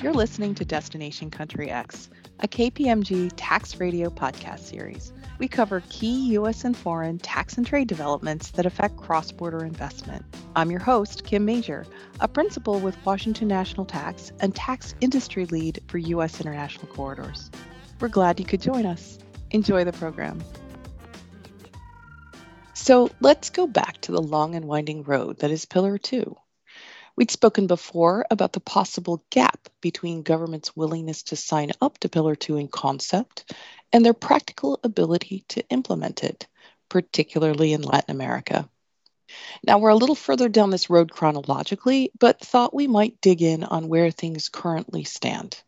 You're listening to Destination Country X, a KPMG tax radio podcast series. We cover key U.S. and foreign tax and trade developments that affect cross border investment. I'm your host, Kim Majure, a principal with Washington National Tax and tax industry lead for U.S. international corridors. We're glad you could join us. Enjoy the program. So let's go back to the long and winding road that is Pillar 2. We'd spoken before about the possible gap between government's willingness to sign up to Pillar 2 in concept and their practical ability to implement it, particularly in Latin America. Now, we're a little further down this road chronologically, but thought we might dig in on where things currently stand.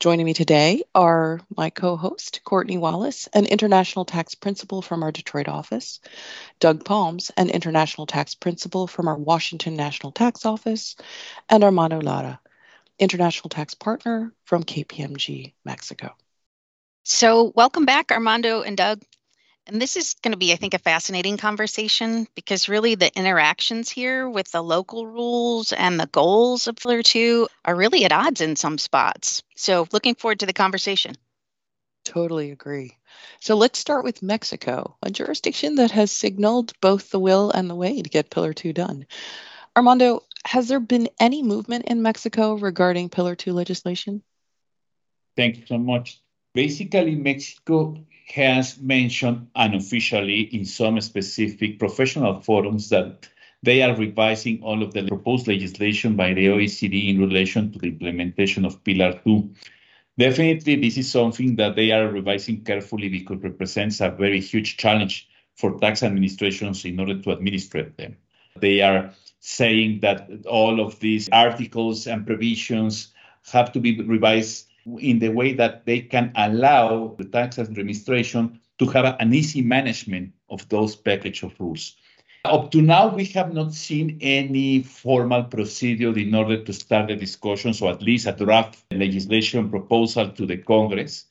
Joining me today are my co host, Courtney Wallace, an international tax principal from our Detroit office, Doug Poms, an international tax principal from our Washington National Tax Office, and Armando Lara, international tax partner from KPMG Mexico. So, welcome back, Armando and Doug. And this is going to be, I think, a fascinating conversation because really the interactions here with the local rules and the goals of Pillar 2 are really at odds in some spots. So, looking forward to the conversation. Totally agree. So, let's start with Mexico, a jurisdiction that has signaled both the will and the way to get Pillar 2 done. Armando, has there been any movement in Mexico regarding Pillar 2 legislation? Thank you so much. Basically, Mexico has mentioned unofficially in some specific professional forums that they are revising all of the proposed legislation by the OECD in relation to the implementation of Pillar 2. Definitely, this is something that they are revising carefully because it represents a very huge challenge for tax administrations in order to administrate them. They are saying that all of these articles and provisions have to be revised in the way that they can allow the tax administration to have an easy management of those package of rules. Up to now, we have not seen any formal procedure in order to start the discussions, or at least a draft legislation proposal to the Congress.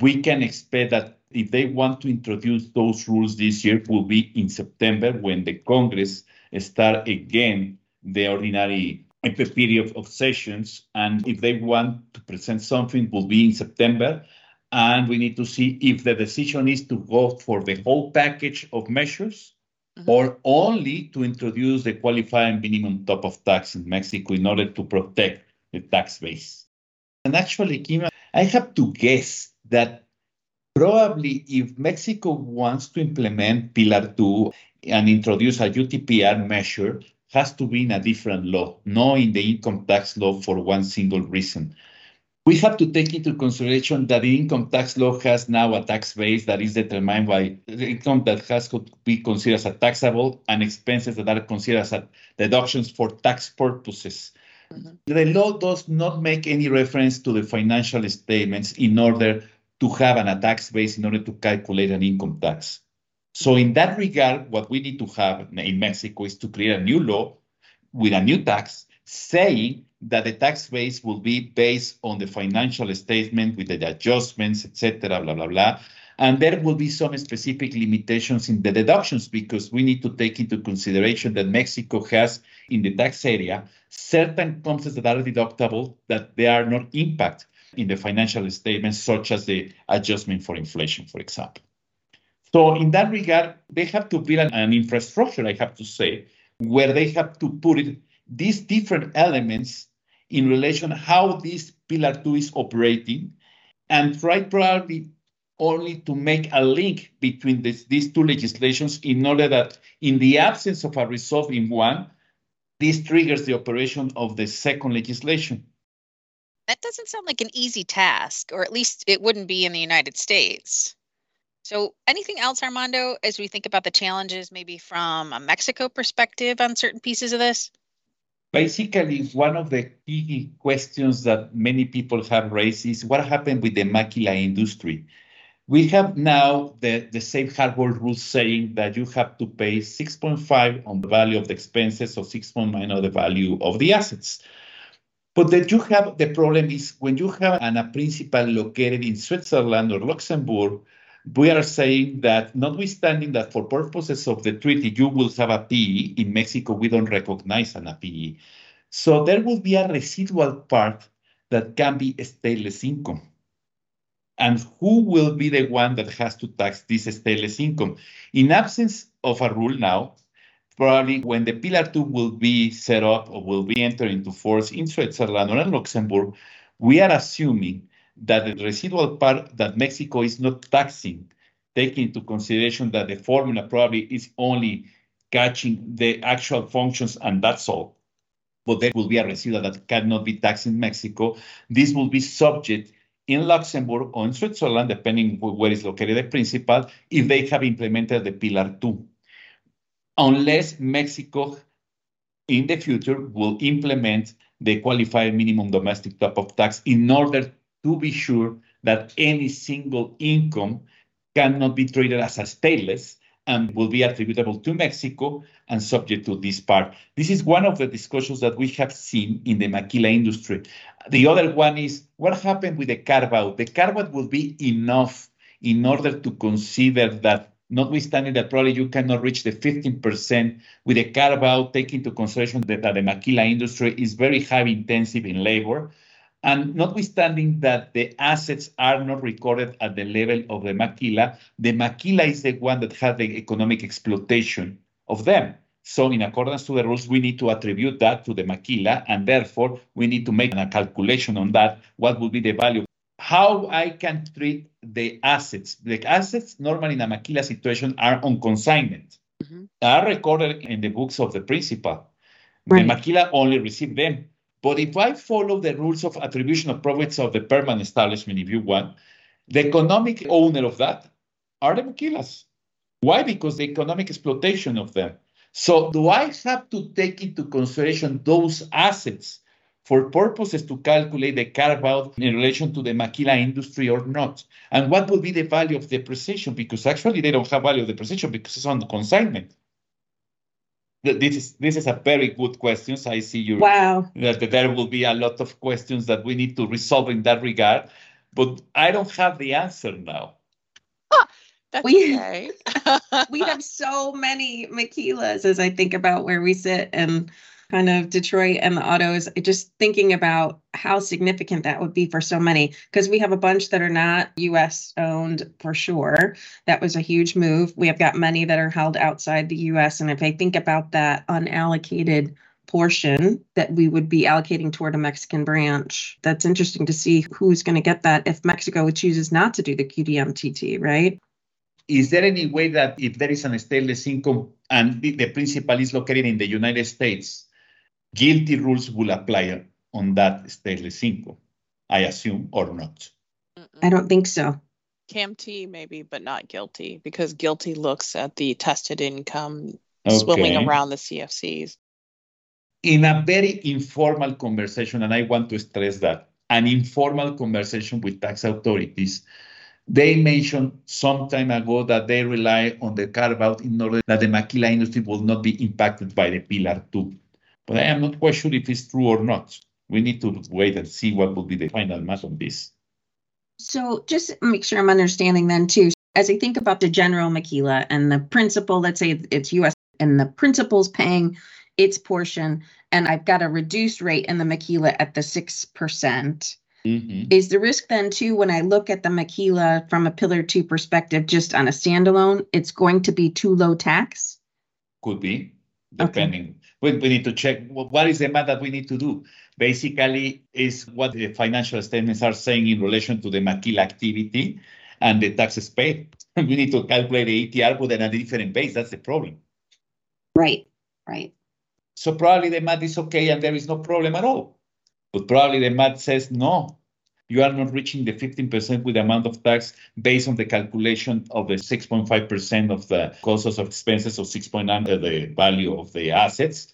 We can expect that if they want to introduce those rules this year, will be in September when the Congress start again the ordinary a period of sessions. And if they want to present something, will be in September. And we need to see if the decision is to go for the whole package of measures mm-hmm. or only to introduce the qualifying minimum top-up tax in Mexico in order to protect the tax base. And actually, Kim, I have to guess that probably if Mexico wants to implement Pillar 2 and introduce a UTPR measure, has to be in a different law, not in the income tax law for one single reason. We have to take into consideration that the income tax law has now a tax base that is determined by the income that has to be considered as taxable and expenses that are considered as deductions for tax purposes. Mm-hmm. The law does not make any reference to the financial statements in order to have an, a tax base in order to calculate an income tax. So in that regard, what we need to have in Mexico is to create a new law with a new tax saying that the tax base will be based on the financial statement with the adjustments, etc., blah, blah, blah. And there will be some specific limitations in the deductions because we need to take into consideration that Mexico has in the tax area certain concepts that are deductible that they are not impact in the financial statements, such as the adjustment for inflation, for example. So in that regard, they have to build an, infrastructure, I have to say, where they have to put it, these different elements in relation how this pillar two is operating and try probably only to make a link between this, these two legislations in order that in the absence of a result in one, this triggers the operation of the second legislation. That doesn't sound like an easy task, or at least it wouldn't be in the United States. So, anything else, Armando, as we think about the challenges, maybe from a Mexico perspective on certain pieces of this? Basically, one of the key questions that many people have raised is what happened with the maquila industry. We have now the, the safe harbor rules saying that you have to pay 6.5 on the value of the expenses or 6.9 on the value of the assets. But that you have the problem is when you have an, a principal located in Switzerland or Luxembourg, we are saying that notwithstanding that for purposes of the treaty, you will have a PE, in Mexico, we don't recognize an PE. So there will be a residual part that can be stateless income. And who will be the one that has to tax this stateless income? In absence of a rule now, probably when the Pillar 2 will be set up or will be entered into force in Switzerland or in Luxembourg, we are assuming that the residual part that Mexico is not taxing, taking into consideration that the formula probably is only catching the actual functions and that's all. But there will be a residual that cannot be taxed in Mexico. This will be subject in Luxembourg or in Switzerland, depending where is located the principal, if they have implemented the Pillar 2. Unless Mexico in the future will implement the qualified minimum domestic top-up tax in order to be sure that any single income cannot be treated as a stateless and will be attributable to Mexico and subject to this part. This is one of the discussions that we have seen in the maquila industry. The other one is what happened with the carve out? The carve out will be enough in order to consider that notwithstanding that probably you cannot reach the 15% with a carve out, taking into consideration that, that the maquila industry is very high intensive in labor. And notwithstanding that the assets are not recorded at the level of the maquila, the maquila is the one that has the economic exploitation of them. So in accordance to the rules, we need to attribute that to the maquila, and therefore we need to make a calculation on that, what would be the value. How I can treat the assets. The assets normally in a maquila situation are on consignment, mm-hmm. are recorded in the books of the principal. Right. The maquila only receive them. But if I follow the rules of attribution of profits of the permanent establishment, if you want, the economic owner of that are the maquilas. Why? Because the economic exploitation of them. So do I have to take into consideration those assets for purposes to calculate the carve out in relation to the maquila industry or not? And what will be the value of depreciation? Because actually they don't have value of depreciation because it's on the consignment this is this is a very good question. So I see you. Wow. That there will be a lot of questions that we need to resolve in that regard, but I don't have the answer now. Ah, that's we, okay. we have so many maquilas as I think about where we sit and kind of Detroit and the autos, just thinking about how significant that would be for so many, because we have a bunch that are not US owned for sure. That was a huge move. We have got many that are held outside the US. And if I think about that unallocated portion that we would be allocating toward a Mexican branch, that's interesting to see who's going to get that if Mexico chooses not to do the QDMTT, right? Is there any way that if there is an stateless income and the principal is located in the United States, GILTI rules will apply on that stateless income, I assume, or not. I don't think so. CAMT maybe, but not GILTI, because GILTI looks at the tested income okay. swimming around the CFCs. In a very informal conversation, and I want to stress that, an informal conversation with tax authorities, they mentioned some time ago that they rely on the carve out in order that the maquila industry will not be impacted by the Pillar 2. But I am not quite sure if it's true or not. We need to wait and see what will be the final math on this. So just make sure I'm understanding then too. As I think about the general maquila and the principal, let's say it's US and the principal's paying its portion, and I've got a reduced rate in the maquila at the 6%. percent mm-hmm. Is the risk then too, when I look at the maquila from a pillar two perspective, just on a standalone, it's going to be too low tax? Could be depending. Okay. We, we need to check what is the math that we need to do. Basically, is what the financial statements are saying in relation to the maquila activity and the taxes paid. we need to calculate the ETR with a different base. That's the problem. Right, right. So probably the math is okay and there is no problem at all. But probably the math says no, you are not reaching the 15% with the amount of tax based on the calculation of the 6.5% of the costs of expenses of 6.9 uh, the value of the assets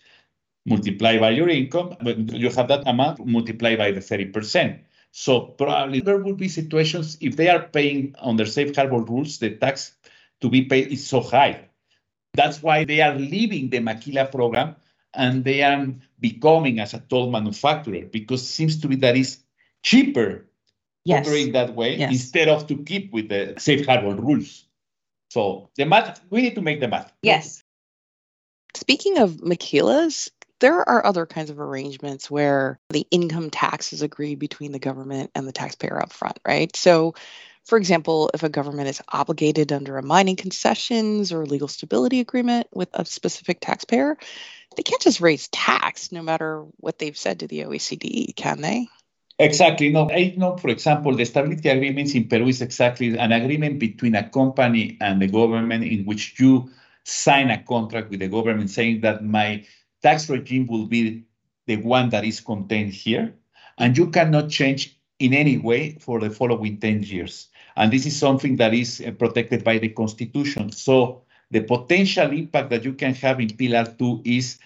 multiplied by your income. You have that amount multiplied by the 30%. So probably there will be situations if they are paying under safe harbor rules, the tax to be paid is so high. That's why they are leaving the Maquila program and they are becoming as a toll manufacturer because it seems to be that is cheaper yes. operate that way yes. instead of to keep with the safe harbor rules. So the math, we need to make the math. Yes. Speaking of maquilas, there are other kinds of arrangements where the income tax is agreed between the government and the taxpayer up front, right? So, for example, if a government is obligated under a mining concessions or legal stability agreement with a specific taxpayer, they can't just raise tax no matter what they've said to the OECD, can they? Exactly. No, I know, for example, the stability agreements in Peru is exactly an agreement between a company and the government in which you sign a contract with the government saying that my tax regime will be the one that is contained here, and you cannot change in any way for the following 10 years. And this is something that is uh, protected by the Constitution. So the potential impact that you can have in Pillar 2 is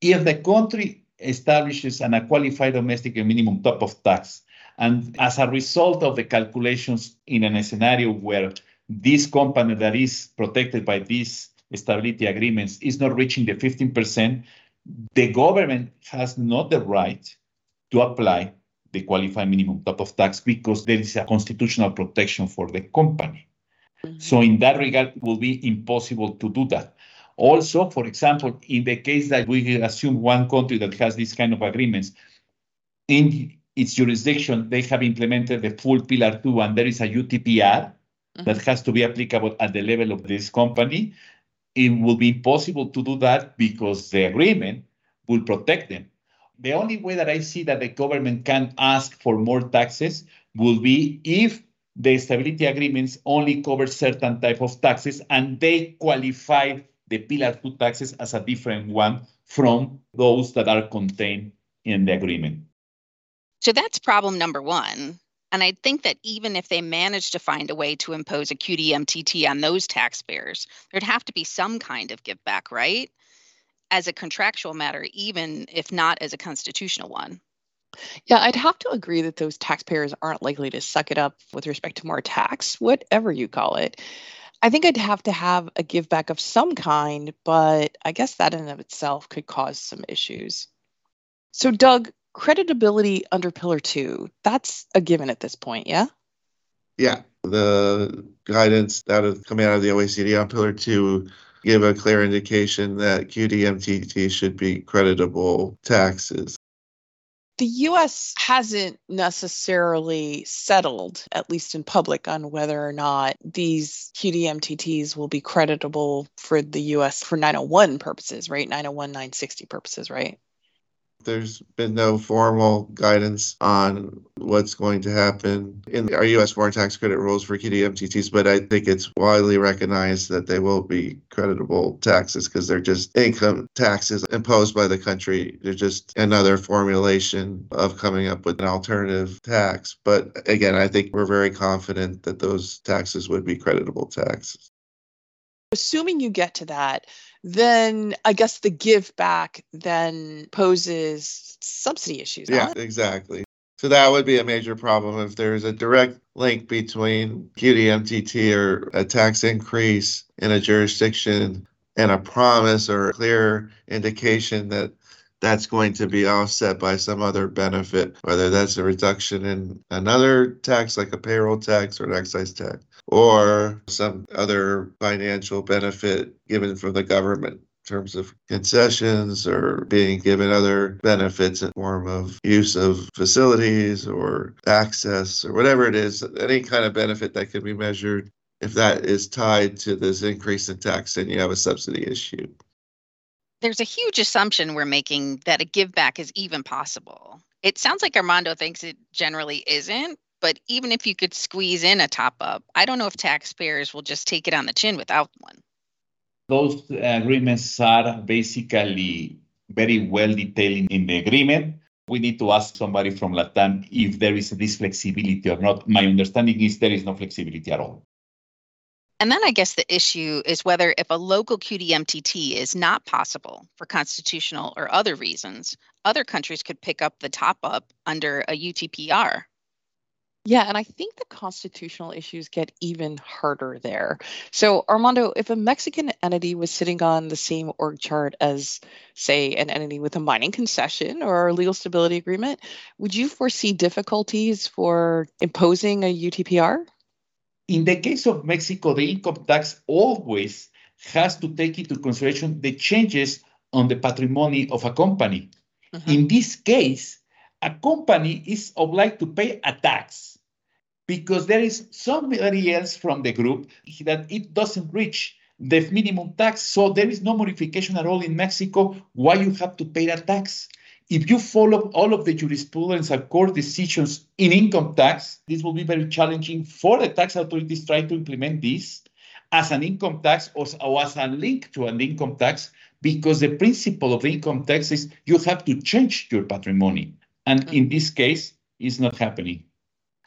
if the country establishes an qualified domestic minimum top-up tax, and as a result of the calculations in a scenario where this company that is protected by these stability agreements is not reaching the 15%, the government has not the right to apply the qualified minimum top-up tax because there is a constitutional protection for the company. Mm-hmm. So in that regard, it will be impossible to do that. Also, for example, in the case that we assume one country that has these kind of agreements, in its jurisdiction, they have implemented the full Pillar 2, and there is a UTPR mm-hmm. that has to be applicable at the level of this company. It will be impossible to do that because the agreement will protect them. The only way that I see that the government can ask for more taxes will be if the stability agreements only cover certain type of taxes and they qualify the Pillar 2 taxes as a different one from those that are contained in the agreement. So that's problem number one. And I think that even if they manage to find a way to impose a QDMTT on those taxpayers, there'd have to be some kind of give back, right? As a contractual matter, even if not as a constitutional one. Yeah, I'd have to agree that those taxpayers aren't likely to suck it up with respect to more tax, whatever you call it. I think I'd have to have a give back of some kind, but I guess that in and of itself could cause some issues. So, Doug, creditability under Pillar 2, that's a given at this point, yeah? Yeah. The guidance that is coming out of the OECD on Pillar 2 give a clear indication that QDMTT should be creditable taxes the US hasn't necessarily settled, at least in public, on whether or not these QDMTTs will be creditable for the US for 901 purposes, right? 901, 960 purposes, right? There's been no formal guidance on what's going to happen in our U.S. foreign tax credit rules for QDMTTs, but I think it's widely recognized that they will be creditable taxes because they're just income taxes imposed by the country. They're just another formulation of coming up with an alternative tax. But again, I think we're very confident that those taxes would be creditable taxes. Assuming you get to that, then I guess the give back then poses subsidy issues. Yeah, exactly. So that would be a major problem if there's a direct link between QDMTT or a tax increase in a jurisdiction and a promise or a clear indication that that's going to be offset by some other benefit, whether that's a reduction in another tax like a payroll tax or an excise tax, or some other financial benefit given from the government in terms of concessions or being given other benefits in form of use of facilities or access or whatever it is, any kind of benefit that can be measured. If that is tied to this increase in tax, then you have a subsidy issue there's a huge assumption we're making that a give back is even possible. It sounds like Armando thinks it generally isn't, but even if you could squeeze in a top up, I don't know if taxpayers will just take it on the chin without one. Those uh, agreements are basically very well detailed in the agreement. We need to ask somebody from LATAM if there is this flexibility or not. My understanding is there is no flexibility at all. And then I guess the issue is whether if a local QDMTT is not possible for constitutional or other reasons, other countries could pick up the top up under a UTPR. Yeah, and I think the constitutional issues get even harder there. So, Armando, if a Mexican entity was sitting on the same org chart as, say, an entity with a mining concession or a legal stability agreement, would you foresee difficulties for imposing a UTPR? In the case of Mexico, the income tax always has to take into consideration the changes on the patrimony of a company. Mm-hmm. In this case, a company is obliged to pay a tax because there is somebody else from the group that it doesn't reach the minimum tax. So there is no modification at all in Mexico why you have to pay that tax. If you follow all of the jurisprudence and court decisions in income tax, this will be very challenging for the tax authorities trying to implement this as an income tax or, or as a link to an income tax, because the principle of the income tax is you have to change your patrimony. And mm-hmm. in this case, it's not happening.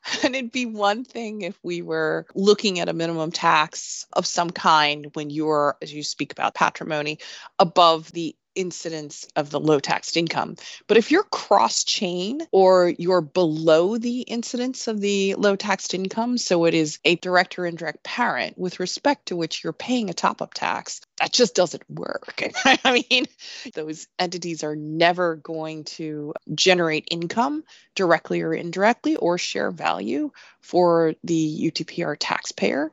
And it'd be one thing if we were looking at a minimum tax of some kind when you're, as you speak about patrimony, above the incidence of the low taxed income. But if you're cross chain or you're below the incidence of the low taxed income, so it is a direct or indirect parent with respect to which you're paying a top up tax, that just doesn't work. I mean, those entities are never going to generate income directly or indirectly or share value for the UTPR taxpayer.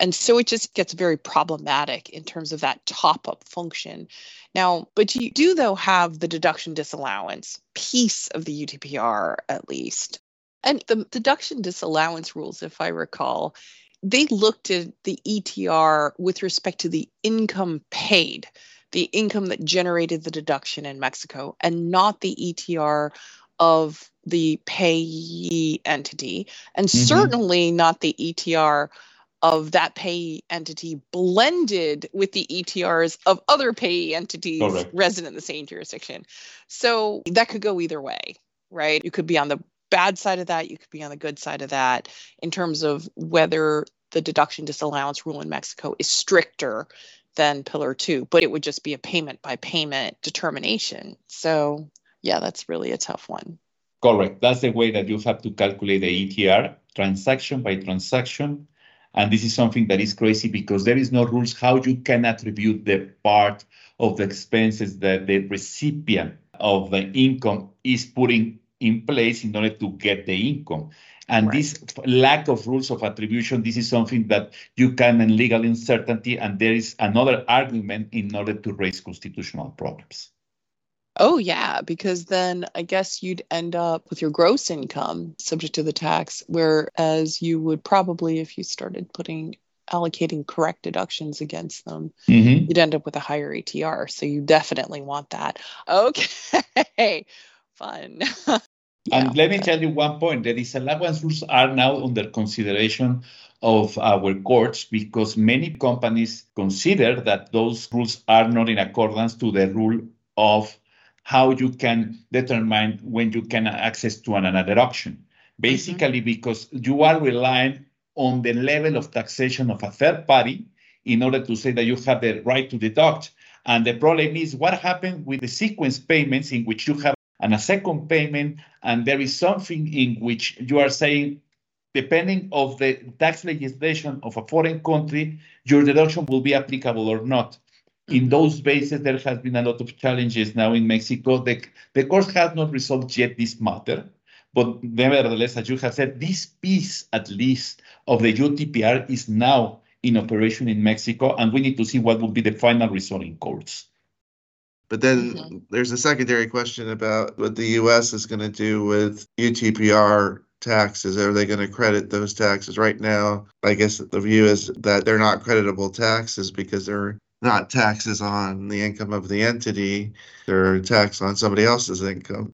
And so it just gets very problematic in terms of that top up function. Now, but you do, though, have the deduction disallowance piece of the UTPR at least. And the deduction disallowance rules, if I recall, they looked at the ETR with respect to the income paid, the income that generated the deduction in Mexico, and not the ETR of the payee entity, and mm-hmm. certainly not the ETR of that payee entity blended with the ETRs of other payee entities Correct. resident in the same jurisdiction. So that could go either way, right? You could be on the bad side of that, you could be on the good side of that in terms of whether the deduction disallowance rule in Mexico is stricter than Pillar 2, but it would just be a payment by payment determination. So, yeah, that's really a tough one. Correct. That's the way that you have to calculate the ETR transaction by transaction and this is something that is crazy because there is no rules how you can attribute the part of the expenses that the recipient of the income is putting in place in order to get the income. And right. this lack of rules of attribution, this is something that you can in legal uncertainty, and there is another argument in order to raise constitutional problems. Oh, yeah, because then I guess you'd end up with your gross income subject to the tax, whereas you would probably, if you started putting allocating correct deductions against them, mm-hmm. you'd end up with a higher ETR. So you definitely want that. Okay, fun. yeah, and let me tell you one point the disallowance rules are now under consideration of our courts because many companies consider that those rules are not in accordance to the rule of how you can determine when you can access to another option. Basically, mm-hmm. because you are relying on the level of taxation of a third party in order to say that you have the right to deduct. And the problem is what happened with the sequence payments in which you have and a second payment, and there is something in which you are saying, depending of the tax legislation of a foreign country, your deduction will be applicable or not in those bases, there has been a lot of challenges now in Mexico. The, the court has not resolved yet this matter, but nevertheless, as you have said, this piece, at least, of the UTPR is now in operation in Mexico, and we need to see what will be the final result in courts. But then mm-hmm. there's a secondary question about what the U.S. is going to do with UTPR taxes. Are they going to credit those taxes? Right now, I guess the view is that they're not creditable taxes because they're not taxes on the income of the entity, they're tax on somebody else's income.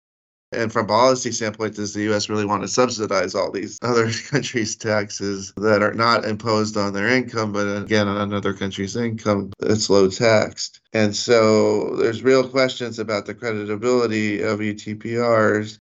And from policy standpoint, does the U.S. really want to subsidize all these other countries' taxes that are not imposed on their income, but again on another country's income that's low taxed? And so there's real questions about the creditability of UTPRs.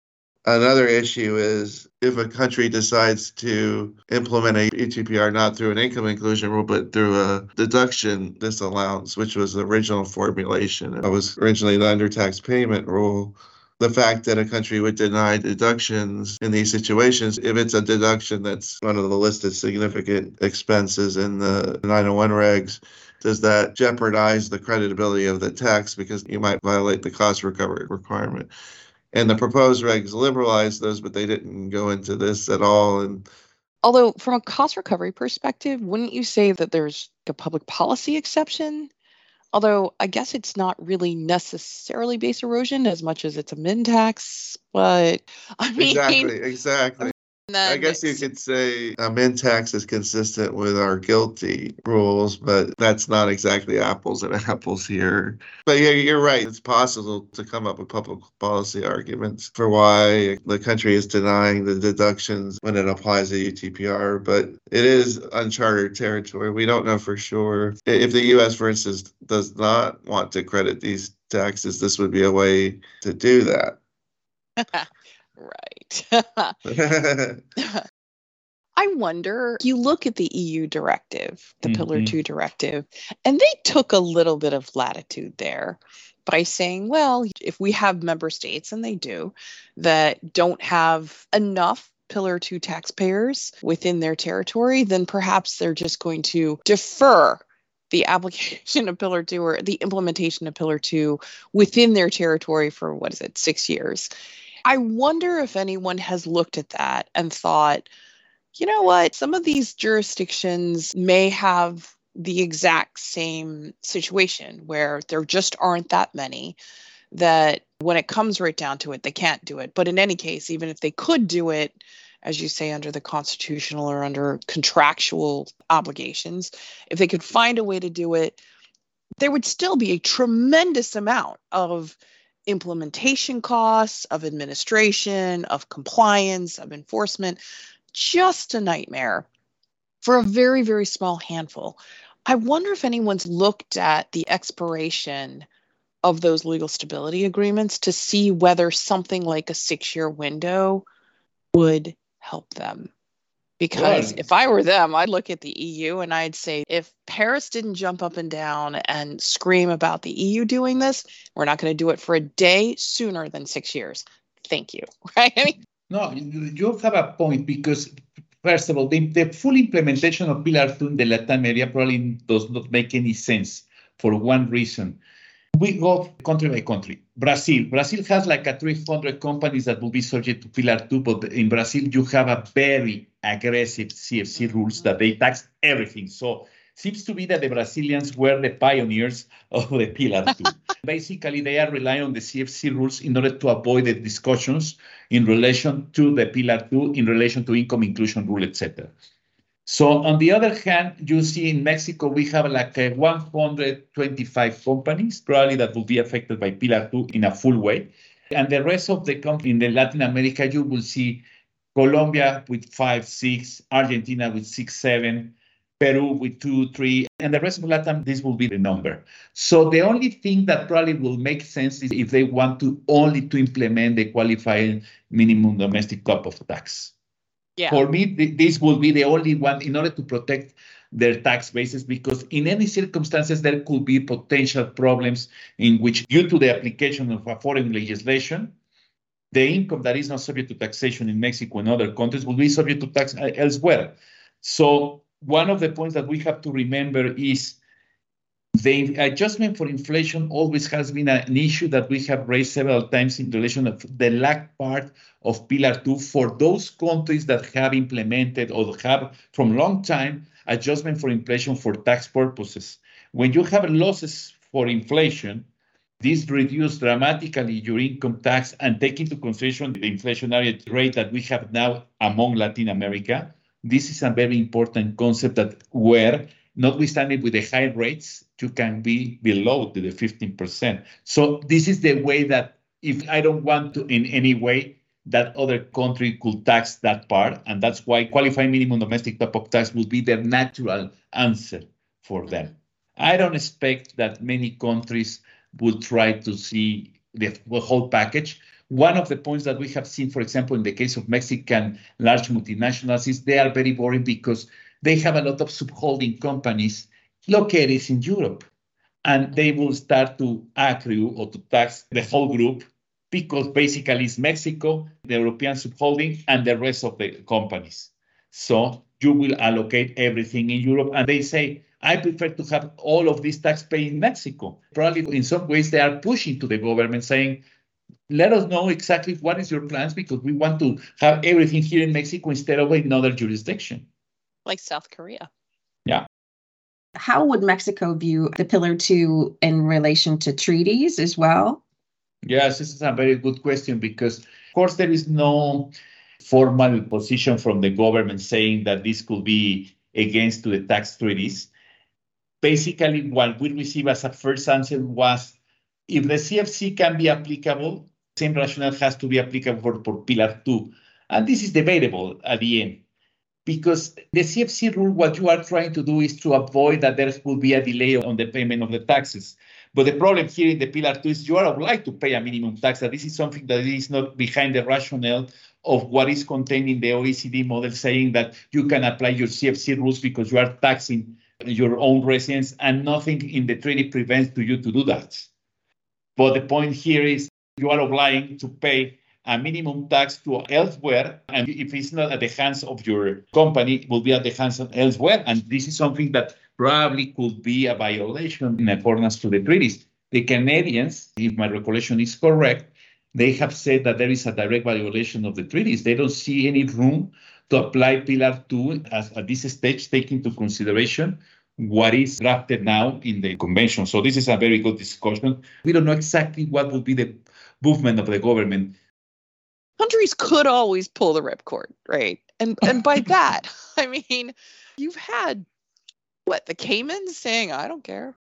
Another issue is if a country decides to implement a UTPR not through an income inclusion rule, but through a deduction disallowance, which was the original formulation. It was originally the undertax payment rule. The fact that a country would deny deductions in these situations, if it's a deduction that's one of the listed significant expenses in the 901 regs, does that jeopardize the creditability of the tax because you might violate the cost recovery requirement? And the proposed regs liberalized those, but they didn't go into this at all. And although, from a cost recovery perspective, wouldn't you say that there's a public policy exception Although I guess it's not really necessarily base erosion as much as it's a min tax, but I mean Exactly, exactly. I guess you could say a min tax is consistent with our GILTI rules, but that's not exactly apples and apples here. But yeah, you're right. It's possible to come up with public policy arguments for why the country is denying the deductions when it applies to UTPR, but it is uncharted territory. We don't know for sure. If the US, for instance, does not want to credit these taxes, this would be a way to do that. Right. I wonder, you look at the EU directive, the mm-hmm. Pillar 2 directive, and they took a little bit of latitude there by saying, well, if we have member states, and they do, that don't have enough Pillar 2 taxpayers within their territory, then perhaps they're just going to defer the application of Pillar 2 or the implementation of Pillar 2 within their territory for what is it, six years. I wonder if anyone has looked at that and thought, you know what, some of these jurisdictions may have the exact same situation where there just aren't that many that when it comes right down to it, they can't do it. But in any case, even if they could do it, as you say, under the constitutional or under contractual obligations, if they could find a way to do it, there would still be a tremendous amount of implementation costs, of administration, of compliance, of enforcement. Just a nightmare for a very, very small handful. I wonder if anyone's looked at the expiration of those legal stability agreements to see whether something like a six year window would help them. Because if I were them, I'd look at the EU and I'd say, if Paris didn't jump up and down and scream about the EU doing this, we're not going to do it for a day sooner than six years. Thank you. Right? I mean, no, you have a point because, first of all, the, the full implementation of Pillar 2 in the Latin area probably does not make any sense for one reason. We go country by country. Brazil. Brazil has like a 300 companies that will be subject to Pillar 2, but in Brazil, you have a very aggressive CFC rules that they tax everything. So seems to be that the Brazilians were the pioneers of the Pillar 2. Basically, they are relying on the CFC rules in order to avoid the discussions in relation to the Pillar 2, in relation to income inclusion rule, etc. So on the other hand, you see in Mexico, we have like uh, 125 companies, probably that will be affected by Pillar 2 in a full way. And the rest of the country in the Latin America, you will see Colombia with five, six, Argentina with six, seven, Peru with two, three, and the rest of Latin, this will be the number. So the only thing that probably will make sense is if they want to only to implement the qualifying minimum domestic top-up tax. Yeah. For me, th- this will be the only one in order to protect their tax bases because in any circumstances there could be potential problems in which due to the application of a foreign legislation the income that is not subject to taxation in Mexico and other countries will be subject to tax uh, elsewhere. So one of the points that we have to remember is the adjustment for inflation always has been an issue that we have raised several times in relation of the lack part of Pillar 2 for those countries that have implemented or have from long time adjustment for inflation for tax purposes. When you have losses for inflation, this reduces dramatically your income tax and take into consideration the inflationary rate that we have now among Latin America. This is a very important concept that where, notwithstanding with the high rates, you can be below the 15%. So this is the way that if I don't want to in any way that other country could tax that part, and that's why qualifying minimum domestic top-up tax would be the natural answer for them. I don't expect that many countries would try to see the, whole package. One of the points that we have seen, for example, in the case of Mexican large multinationals, is they are very boring because they have a lot of subholding companies located in Europe. And they will start to accrue or to tax the whole group because basically it's Mexico, the European subholding, and the rest of the companies. So you will allocate everything in Europe. And they say, I prefer to have all of this tax paid in Mexico. Probably in some ways they are pushing to the government saying, let us know exactly what is your plans because we want to have everything here in Mexico instead of another jurisdiction. Like South Korea. Yeah. How would Mexico view the Pillar 2 in relation to treaties as well? Yes, this is a very good question because, of course, there is no formal position from the government saying that this could be against the tax treaties. Basically, what we received as a first answer was if the CFC can be applicable, same rationale has to be applicable for, for Pillar 2. And this is debatable at the end because the CFC rule, what you are trying to do is to avoid that there will be a delay on the payment of the taxes. But the problem here in the Pillar 2 is you are obliged to pay a minimum tax. That this is something that is not behind the rationale of what is contained in the OECD model saying that you can apply your CFC rules because you are taxing your own residents and nothing in the treaty prevents to you to do that. But the point here is you are obliged to pay a minimum tax to elsewhere. And if it's not at the hands of your company, it will be at the hands of elsewhere. And this is something that probably could be a violation in accordance to the treaties. The Canadians, if my recollection is correct, they have said that there is a direct violation of the treaties. They don't see any room to apply Pillar 2 as, at this stage, take into consideration what is drafted now in the convention. So this is a very good discussion. We don't know exactly what will be the movement of the government countries could always pull the ripcord, right? And and by that, I mean you've had what the Caymans saying, I don't care.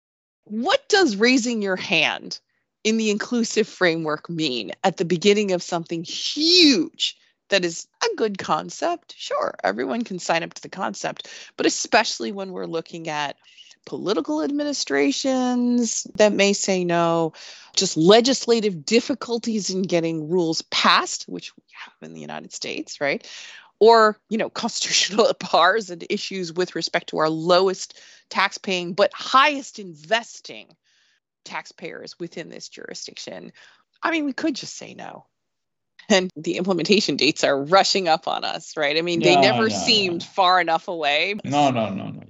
What does raising your hand in the inclusive framework mean at the beginning of something huge that is a good concept? Sure, everyone can sign up to the concept, but especially when we're looking at political administrations that may say no, just legislative difficulties in getting rules passed, which we have in the United States, right? Or, you know, constitutional bars and issues with respect to our lowest taxpaying but highest investing taxpayers within this jurisdiction. I mean, we could just say no. And the implementation dates are rushing up on us, right? I mean, they never no, seemed far enough away. No, no, no, no.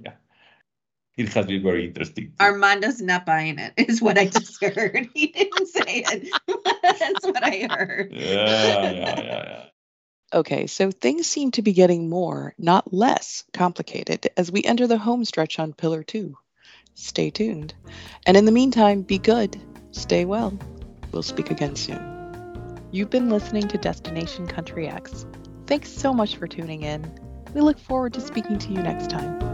Yeah it has been very interesting. Armando's not buying it, is what I just heard. he didn't say it. That's what I heard. Yeah, yeah, yeah, yeah. Okay, so things seem to be getting more, not less, complicated as we enter the home stretch on Pillar 2. Stay tuned. And in the meantime, be good, stay well. We'll speak again soon. You've been listening to Destination Country X. Thanks so much for tuning in. We look forward to speaking to you next time.